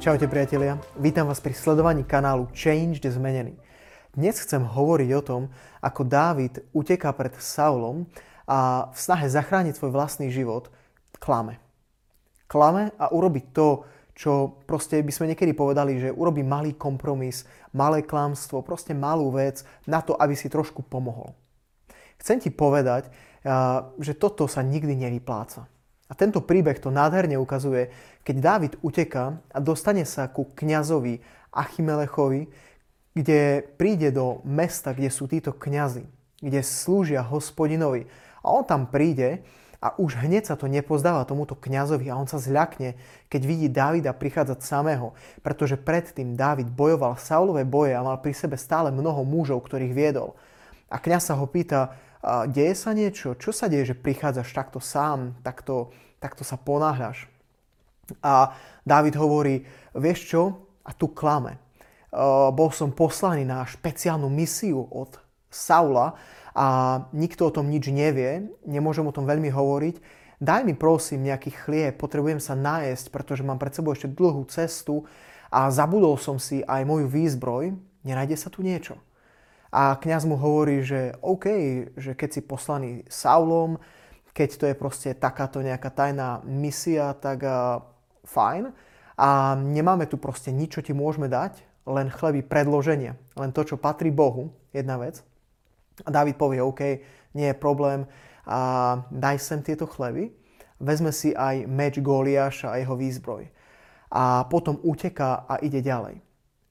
Čaute priatelia, vítam vás pri sledovaní kanálu Change the Zmenený. Dnes chcem hovoriť o tom, ako Dávid uteká pred Saulom a v snahe zachrániť svoj vlastný život klame. Klame a urobiť to, čo proste by sme niekedy povedali, že urobí malý kompromis, malé klamstvo, proste malú vec na to, aby si trošku pomohol. Chcem ti povedať, že toto sa nikdy nevypláca. A tento príbeh to nádherne ukazuje, keď Dávid uteká a dostane sa ku kňazovi Achimelechovi, kde príde do mesta, kde sú títo kňazi, kde slúžia hospodinovi. A on tam príde a už hneď sa to nepozdáva tomuto kňazovi a on sa zľakne, keď vidí Dávida prichádzať samého, pretože predtým Dávid bojoval Saulové boje a mal pri sebe stále mnoho mužov, ktorých viedol. A kňaz sa ho pýta, deje sa niečo? Čo sa deje, že prichádzaš takto sám, takto, takto sa ponáhľaš? A Dávid hovorí, vieš čo? A tu klame. Bol som poslaný na špeciálnu misiu od Saula a nikto o tom nič nevie, nemôžem o tom veľmi hovoriť. Daj mi prosím nejaký chlieb, potrebujem sa nájsť, pretože mám pred sebou ešte dlhú cestu a zabudol som si aj moju výzbroj, nenájde sa tu niečo. A kňaz mu hovorí, že OK, že keď si poslaný Saulom, keď to je proste takáto nejaká tajná misia, tak uh, fajn. A nemáme tu proste nič, čo ti môžeme dať, len chleby predloženie, len to, čo patrí Bohu, jedna vec. A David povie, OK, nie je problém, a daj sem tieto chleby, vezme si aj meč Goliáša a jeho výzbroj. A potom uteká a ide ďalej.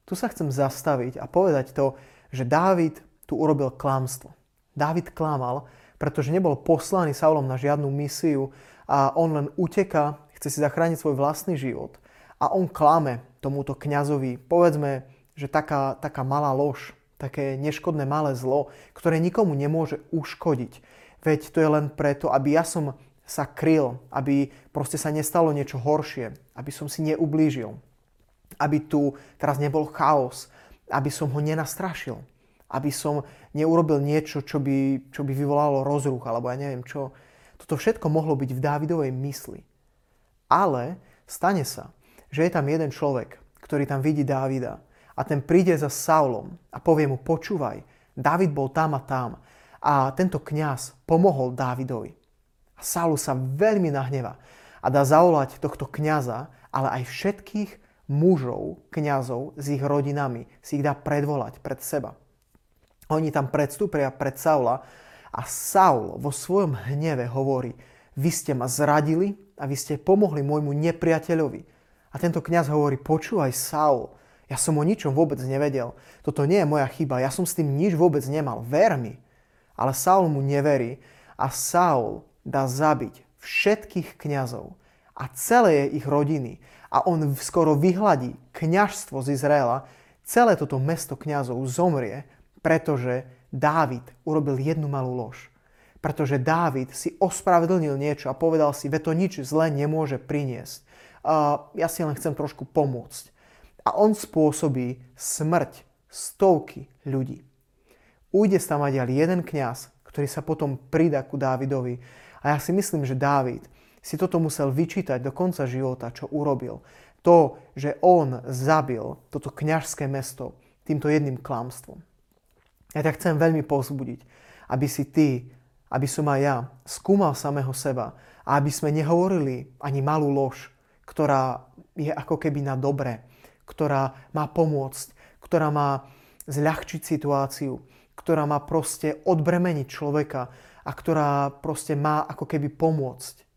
Tu sa chcem zastaviť a povedať to, že Dávid tu urobil klamstvo. Dávid klamal, pretože nebol poslaný Saulom na žiadnu misiu a on len uteká, chce si zachrániť svoj vlastný život a on klame tomuto kňazovi, povedzme, že taká, taká malá lož, také neškodné malé zlo, ktoré nikomu nemôže uškodiť. Veď to je len preto, aby ja som sa kryl, aby proste sa nestalo niečo horšie, aby som si neublížil, aby tu teraz nebol chaos, aby som ho nenastrašil, aby som neurobil niečo, čo by, čo by vyvolalo rozruch, alebo ja neviem čo. Toto všetko mohlo byť v Dávidovej mysli. Ale stane sa, že je tam jeden človek, ktorý tam vidí Dávida a ten príde za Saulom a povie mu, počúvaj, Dávid bol tam a tam a tento kňaz pomohol Dávidovi. A Saul sa veľmi nahneva a dá zavolať tohto kňaza, ale aj všetkých mužov, kňazov s ich rodinami si ich dá predvolať pred seba. Oni tam predstúpia pred Saula a Saul vo svojom hneve hovorí, vy ste ma zradili a vy ste pomohli môjmu nepriateľovi. A tento kňaz hovorí, počúvaj Saul, ja som o ničom vôbec nevedel. Toto nie je moja chyba, ja som s tým nič vôbec nemal, ver mi. Ale Saul mu neverí a Saul dá zabiť všetkých kňazov a celé ich rodiny a on skoro vyhladí kňažstvo z Izraela, celé toto mesto kňazov zomrie, pretože Dávid urobil jednu malú lož. Pretože Dávid si ospravedlnil niečo a povedal si, že to nič zle nemôže priniesť. Uh, ja si len chcem trošku pomôcť. A on spôsobí smrť stovky ľudí. Ujde tam aj jeden kňaz, ktorý sa potom pridá ku Dávidovi. A ja si myslím, že Dávid si toto musel vyčítať do konca života, čo urobil. To, že on zabil toto kňažské mesto týmto jedným klamstvom. Ja ťa chcem veľmi povzbudiť, aby si ty, aby som aj ja skúmal samého seba a aby sme nehovorili ani malú lož, ktorá je ako keby na dobre, ktorá má pomôcť, ktorá má zľahčiť situáciu, ktorá má proste odbremeniť človeka a ktorá proste má ako keby pomôcť.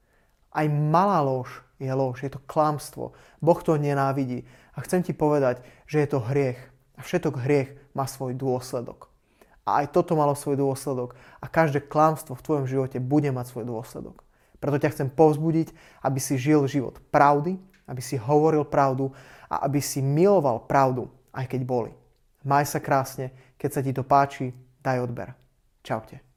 Aj malá lož je lož, je to klamstvo. Boh to nenávidí. A chcem ti povedať, že je to hriech. A všetok hriech má svoj dôsledok. A aj toto malo svoj dôsledok. A každé klamstvo v tvojom živote bude mať svoj dôsledok. Preto ťa chcem povzbudiť, aby si žil život pravdy, aby si hovoril pravdu a aby si miloval pravdu, aj keď boli. Maj sa krásne, keď sa ti to páči, daj odber. Čaute.